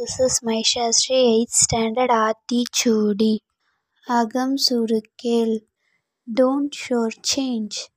This is my Shastri 8th standard attitude. Agam surukkel. Don't shortchange.